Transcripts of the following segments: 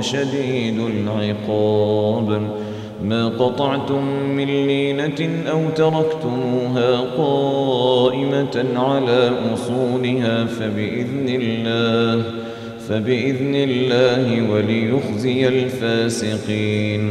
شديد العقاب. ما قطعتم من لينة أو تركتموها قائمة على أصولها فبإذن الله فبإذن الله وليخزي الفاسقين.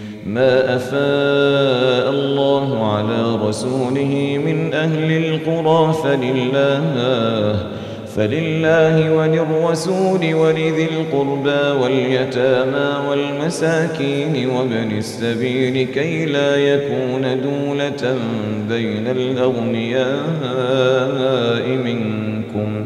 ما أفاء الله على رسوله من أهل القرى فلله فلله وللرسول ولذي القربى واليتامى والمساكين وابن السبيل كي لا يكون دولة بين الأغنياء منكم.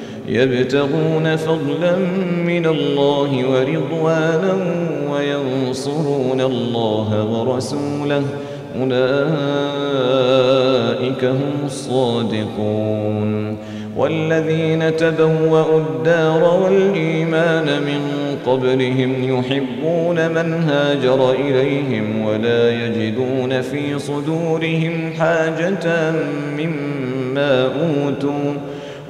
يبتغون فضلا من الله ورضوانا وينصرون الله ورسوله. أولئك هم الصادقون. والذين تبوأوا الدار والإيمان من قبلهم يحبون من هاجر إليهم ولا يجدون في صدورهم حاجة مما أوتوا.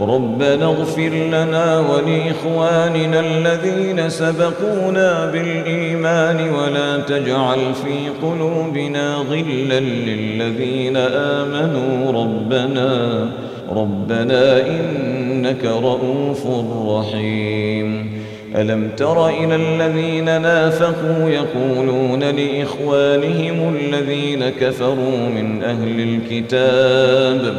ربنا اغفر لنا ولإخواننا الذين سبقونا بالإيمان ولا تجعل في قلوبنا غلا للذين آمنوا ربنا ربنا إنك رؤوف رحيم. ألم تر إلى الذين نافقوا يقولون لإخوانهم الذين كفروا من أهل الكتاب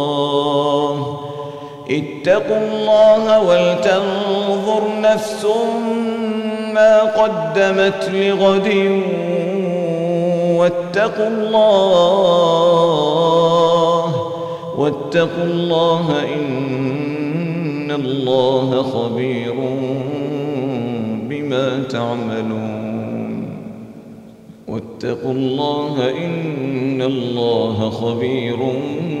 اتقوا الله ولتنظر نفس ما قدمت لغد واتقوا الله واتقوا الله إن الله خبير بما تعملون واتقوا الله إن الله خبير بما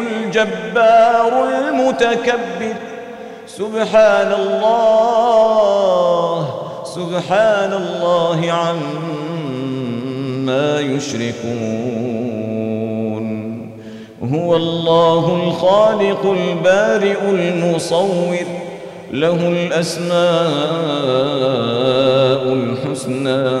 الجبار المتكبر. سبحان الله سبحان الله عما يشركون. هو الله الخالق البارئ المصور له الأسماء الحسنى.